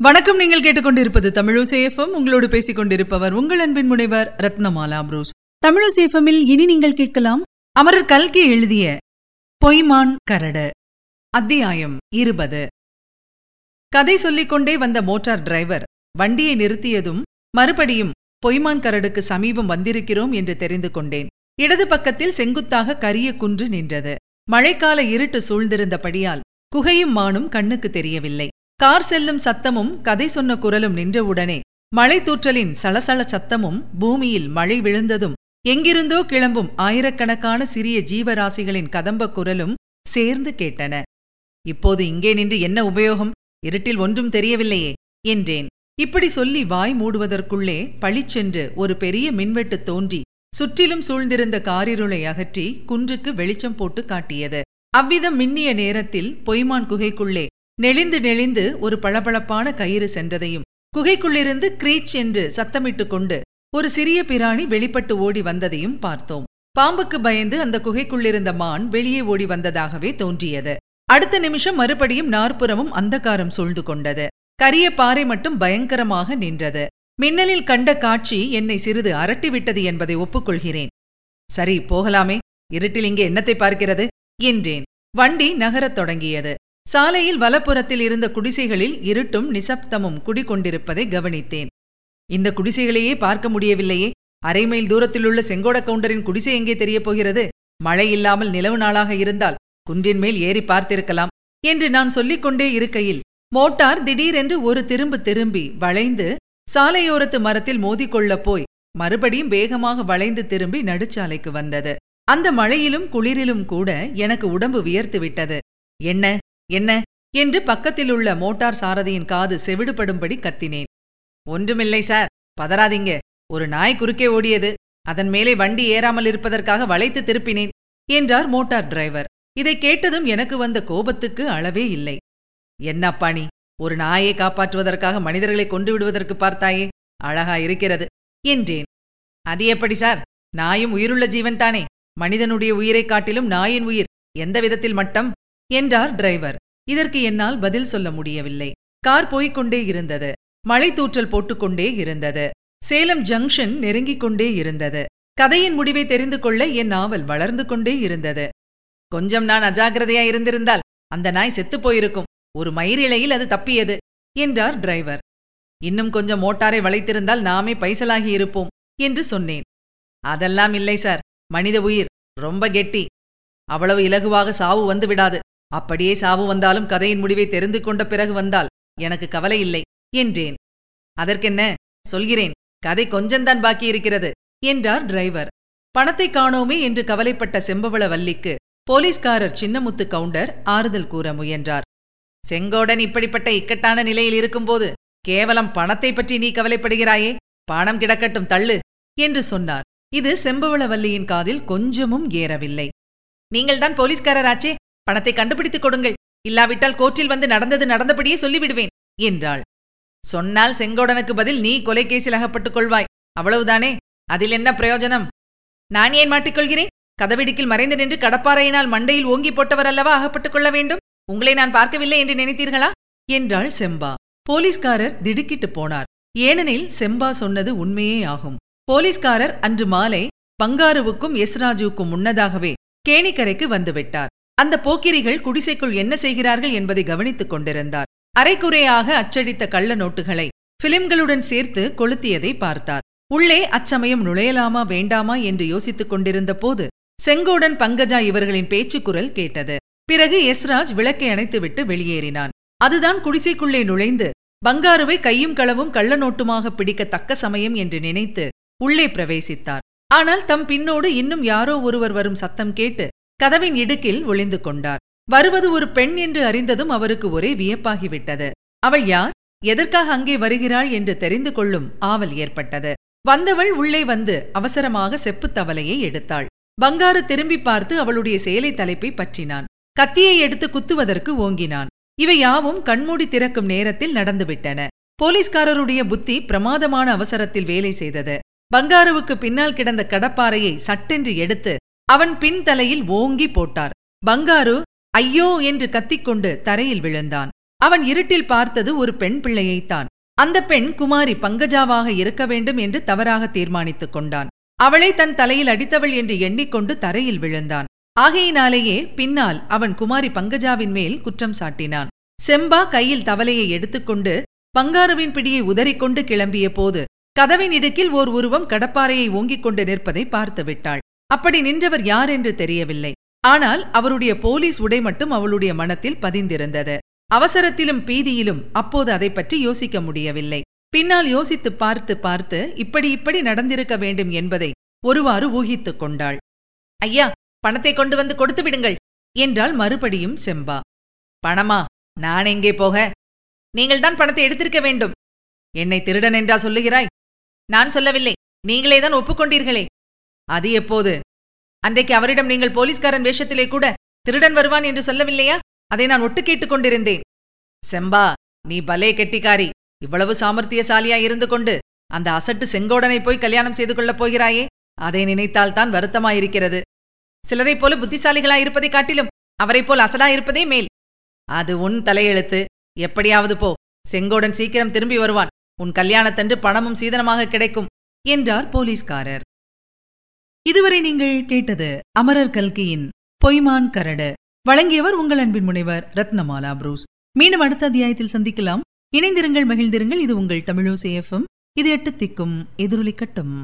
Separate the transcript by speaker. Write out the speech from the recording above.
Speaker 1: வணக்கம். நீங்கள் கேட்டுக்கொண்டிருப்பது தமிழசேஃபம் உங்களோடு பேசிக் கொண்டிருப்பவர் உங்கள் அன்பின் முனைவர் ரத்னமாலா புரூஸ். தமிழசேஃபமில் இனி நீங்கள் கேட்கலாம் அமரர் கல்கி எழுதிய பொய்மான் கரடு. அத்தியாயம் இருபது. கதை சொல்லிக்கொண்டே வந்த மோட்டார் டிரைவர் வண்டியை நிறுத்தியதும் மறுபடியும் பொய்மான் கரடுக்கு சமீபம் வந்திருக்கிறோம் என்று தெரிந்து கொண்டேன். இடது பக்கத்தில் செங்குத்தாக கரிய குன்று நின்றது. மழைக்கால இருட்டு சூழ்ந்திருந்தபடியால் குகையும் மானும் கண்ணுக்கு தெரியவில்லை. கார் செல்லும் சத்தமும் கதை சொன்ன குரலும் நின்றவுடனே மழை தூற்றலின் சலசல சத்தமும் பூமியில் மழை விழுந்ததும் எங்கிருந்தோ கிளம்பும் ஆயிரக்கணக்கான சிறிய ஜீவராசிகளின் கதம்ப குரலும் சேர்ந்து கேட்டன. இப்போது இங்கே நின்று என்ன உபயோகம்? இருட்டில் ஒன்றும் தெரியவில்லையே என்றேன். இப்படி சொல்லி வாய் மூடுவதற்குள்ளே பளிச்சென்று ஒரு பெரிய மின்வெட்டு தோன்றி சுற்றிலும் சூழ்ந்திருந்த காரிருளை அகற்றி குன்றுக்கு வெளிச்சம் போட்டு காட்டியது. அவ்விதம் மின்னிய நேரத்தில் பொய்மான் குகைக்குள்ளே நெளிந்து நெளிந்து ஒரு பளபளப்பான கயிறு சென்றதையும் குகைக்குள்ளிருந்து கிரீச் என்று சத்தமிட்டு கொண்டு ஒரு சிறிய பிராணி வெளிப்பட்டு ஓடி வந்ததையும் பார்த்தோம். பாம்புக்கு பயந்து அந்த குகைக்குள்ளிருந்த மான் வெளியே ஓடி வந்ததாகவே தோன்றியது. அடுத்த நிமிஷம் மறுபடியும் நாற்புறமும் அந்தகாரம் சூழ்ந்து கொண்டது. கரிய பாறை மட்டும் பயங்கரமாக நின்றது. மின்னலில் கண்ட காட்சி என்னை சிறிது அரட்டிவிட்டது என்பதை ஒப்புக்கொள்கிறேன். சரி போகலாமே. இருட்டில் இங்கே என்னத்தை பார்க்கிறது? என்றேன். வண்டி நகரத் தொடங்கியது. சாலையில் வலப்புறத்தில் இருந்த குடிசைகளில் இருட்டும் நிசப்தமும் குடிகொண்டிருப்பதை கவனித்தேன். இந்த குடிசைகளையே பார்க்க முடியவில்லையே. அரை மைல் தூரத்திலுள்ள செங்கோட கவுண்டரின் குடிசை எங்கே தெரியப் போகிறது? மழை இல்லாமல் நிலவு நாளாக இருந்தால் குன்றின் மேல் ஏறி பார்த்திருக்கலாம் என்று நான் சொல்லிக் கொண்டே இருக்கையில் மோட்டார் திடீரென்று ஒரு திரும்பு திரும்பி வளைந்து சாலையோரத்து மரத்தில் மோதிக்கொள்ளப் போய் மறுபடியும் வேகமாக வளைந்து திரும்பி நடுச்சாலைக்கு வந்தது. அந்த மழையிலும் குளிரிலும் கூட எனக்கு உடம்பு வியர்த்து விட்டது. என்ன? என்ன? என்று பக்கத்திலுள்ள மோட்டார் சாரதியின் காது செவிடுபடும்படி கத்தினேன். ஒன்றுமில்லை சார். பதறாதீங்க. ஒரு நாய் குறுக்கே ஓடியது. அதன் மேலே வண்டி ஏறாமல் இருப்பதற்காக வளைத்து திருப்பினேன் என்றார் மோட்டார் டிரைவர். இதை கேட்டதும் எனக்கு வந்த கோபத்துக்கு அளவே இல்லை. என்னப்பா நீ? ஒரு நாயை காப்பாற்றுவதற்காக மனிதர்களை கொண்டு விடுவதற்கு பார்த்தாயே? அழகா இருக்கிறது என்றேன். அது எப்படி சார்? நாயும் உயிருள்ள ஜீவன்தானே? மனிதனுடைய உயிரைக் காட்டிலும் நாயின் உயிர் எந்த விதத்தில் மட்டம்? என்றார் டிரைவர். இதற்கு என்னால் பதில் சொல்ல முடியவில்லை. கார் போய்க்கொண்டே இருந்தது. மழை தூற்றல் போட்டுக்கொண்டே இருந்தது. சேலம் ஜங்ஷன் நெருங்கிக் கொண்டே இருந்தது. கதையின் முடிவை தெரிந்து கொள்ள என் நாவல் வளர்ந்து கொண்டே இருந்தது. கொஞ்சம் நான் அஜாகிரதையா இருந்திருந்தால் அந்த நாய் செத்துப் போயிருக்கும். ஒரு மயிரிழையில் அது தப்பியது என்றார் டிரைவர். இன்னும் கொஞ்சம் மோட்டாரை வளைத்திருந்தால் நாமே பைசலாகி இருப்போம் என்று சொன்னேன். அதெல்லாம் இல்லை சார். மனித உயிர் ரொம்ப கெட்டி. அவ்வளவு இலகுவாக சாவு வந்து விடாது. அப்படியே சாவு வந்தாலும் கதையின் முடிவை தெரிந்து கொண்ட பிறகு வந்தால் எனக்கு கவலை இல்லை என்றேன். அதற்கென்ன? சொல்கிறேன் கதை கொஞ்சம்தான் பாக்கி இருக்கிறது என்றார் டிரைவர். பணத்தை காணோமே என்று கவலைப்பட்ட செம்பவள வல்லிக்கு போலீஸ்காரர் சின்னமுத்து கவுண்டர் ஆறுதல் கூற முயன்றார். செங்கோடன் இப்படிப்பட்ட இக்கட்டான நிலையில் இருக்கும்போது கேவலம் பணத்தை பற்றி நீ கவலைப்படுகிறாயே? பணம் கிடக்கட்டும் தள்ளு என்று சொன்னார். இது செம்பவளவல்லியின் காதில் கொஞ்சமும் ஏறவில்லை. நீங்கள்தான் போலீஸ்காரராச்சே? பணத்தை கண்டுபிடித்துக் கொடுங்கள். இல்லாவிட்டால் கோர்ட்டில் வந்து நடந்தது நடந்தபடியே சொல்லிவிடுவேன் என்றாள். சொன்னால் செங்கோடனுக்கு பதில் நீ கொலைகேசில் அகப்பட்டுக் கொள்வாய். அவ்வளவுதானே? அதில் என்ன பிரயோஜனம்? நான் ஏன் மாட்டிக்கொள்கிறேன்? கதவிடுக்கில் மறைந்து நின்று கடப்பாறையினால் மண்டையில் ஓங்கி போட்டவர் அல்லவா அகப்பட்டுக் கொள்ள வேண்டும்? உங்களை நான் பார்க்கவில்லை என்று நினைத்தீர்களா? என்றாள் செம்பா. போலீஸ்காரர் திடுக்கிட்டு போனார். ஏனெனில் செம்பா சொன்னது உண்மையே ஆகும். போலீஸ்காரர் அன்று மாலை பங்காருவுக்கும் எஸ்ராஜுவுக்கும் முன்னதாகவே கேணிக்கரைக்கு வந்துவிட்டார் அந்த போக்கிரிகள் குடிசைக்குள் என்ன செய்கிறார்கள் என்பதை கவனித்துக் கொண்டிருந்தார். அரைக்குறையாக அச்சடித்த கள்ள நோட்டுகளை பிலிம்களுடன் சேர்த்து கொளுத்தியதை பார்த்தார். உள்ளே அச்சமயம் நுழையலாமா வேண்டாமா என்று யோசித்துக் கொண்டிருந்த போது செங்கோடன் பங்கஜா இவர்களின் பேச்சுக்குரல் கேட்டது. பிறகு எஸ்ராஜ் விளக்கை அணைத்துவிட்டு வெளியேறினான். அதுதான் குடிசைக்குள்ளே நுழைந்து பங்காருவை கையும் களவும் கள்ள நோட்டுமாக பிடிக்க தக்க சமயம் என்று நினைத்து உள்ளே பிரவேசித்தார். ஆனால் தம் பின்னோடு இன்னும் யாரோ ஒருவர் வரும் சத்தம் கேட்டு கதவின் இடுக்கில் ஒளிந்து கொண்டார். வருவது ஒரு பெண் என்று அறிந்ததும் அவருக்கு ஒரே வியப்பாகிவிட்டது. அவள் யார்? எதற்காக அங்கே வருகிறாள் என்று தெரிந்து கொள்ளும் ஆவல் ஏற்பட்டது. வந்தவள் உள்ளே வந்து அவசரமாக செப்புத் தவலையை எடுத்தாள். பங்காரு திரும்பி பார்த்து அவளுடைய சேலை தலைப்பை பற்றினான். கத்தியை எடுத்து குத்துவதற்கு ஓங்கினான். இவை யாவும் கண்மூடி திறக்கும் நேரத்தில் நடந்துவிட்டன. போலீஸ்காரருடைய புத்தி பிரமாதமான அவசரத்தில் வேலை செய்தது. பங்காருவுக்கு பின்னால் கிடந்த கடப்பாறையை சட்டென்று எடுத்து அவன் பின் தலையில் ஓங்கி போட்டார். பங்காரு ஐயோ என்று கத்திக்கொண்டு தரையில் விழுந்தான். அவன் இருட்டில் பார்த்தது ஒரு பெண் பிள்ளையைத்தான். அந்த பெண் குமாரி பங்கஜாவாக இருக்க வேண்டும் என்று தவறாக தீர்மானித்துக் கொண்டான். அவளை தன் தலையில் அடித்தவள் என்று எண்ணிக்கொண்டு தரையில் விழுந்தான். ஆகையினாலேயே பின்னால் அவன் குமாரி பங்கஜாவின் மேல் குற்றம் சாட்டினான். செம்பா கையில் தவலையை எடுத்துக்கொண்டு பங்காருவின் பிடியை உதறிக்கொண்டு கிளம்பிய போது கதவின் இடுக்கில் ஓர் உருவம் கடப்பாறையை ஓங்கிக் கொண்டு நிற்பதை பார்த்து விட்டாள் அப்படி நின்றவர் யார் என்று தெரியவில்லை. ஆனால் அவருடைய போலீஸ் உடை மட்டும் அவளுடைய மனத்தில் பதிந்திருந்தது. அவசரத்திலும் பீதியிலும் அப்போது அதை பற்றி யோசிக்க முடியவில்லை. பின்னால் யோசித்து பார்த்து பார்த்து இப்படி இப்படி நடந்திருக்க வேண்டும் என்பதை ஒருவாறு ஊகித்துக் கொண்டாள். ஐயா பணத்தை கொண்டு வந்து கொடுத்து விடுங்கள் என்றாள் மறுபடியும் செம்பா. பணமா? நான் எங்கே போக? நீங்கள்தான் பணத்தை எடுத்திருக்க வேண்டும். என்னை திருடன் என்றா சொல்லுகிறாய்? நான் சொல்லவில்லை. நீங்களே தான் ஒப்புக்கொண்டீர்களே. அது எப்போது? அன்றைக்கு அவரிடம் நீங்கள் போலீஸ்காரன் வேஷத்திலே கூட திருடன் வருவான் என்று சொல்லவில்லையா? அதை நான் ஒட்டு கேட்டுக் கொண்டிருந்தேன். செம்பா நீ பலே கெட்டிக்காரி. இவ்வளவு சாமர்த்தியசாலியா இருந்து கொண்டு அந்த அசட்டு செங்கோடனை போய் கல்யாணம் செய்து கொள்ளப் போகிறாயே? அதை நினைத்தால்தான் வருத்தமாயிருக்கிறது. சிலரைப் போல புத்திசாலிகளாயிருப்பதைக் காட்டிலும் அவரைப் போல் அசடாயிருப்பதே மேல். அது உன் தலையெழுத்து. எப்படியாவது போ. செங்கோடன் சீக்கிரம் திரும்பி வருவான். உன் கல்யாணத்தன்று பணமும் சீதனமாக கிடைக்கும் என்றார் போலீஸ்காரர். இதுவரை நீங்கள் கேட்டது அமரர் கல்கியின் பொய்மான் கரடு. வழங்கியவர் உங்கள் அன்பின் முனைவர் ரத்னமாலா புரூஸ். மீண்டும் அடுத்த அத்தியாயத்தில் சந்திக்கலாம். இணைந்திருங்கள் மகிழ்ந்திருங்கள். இது உங்கள் தமிழோசை எஃப்எம் இது எட்டு திக்கும் எதிரொலிக்கட்டும்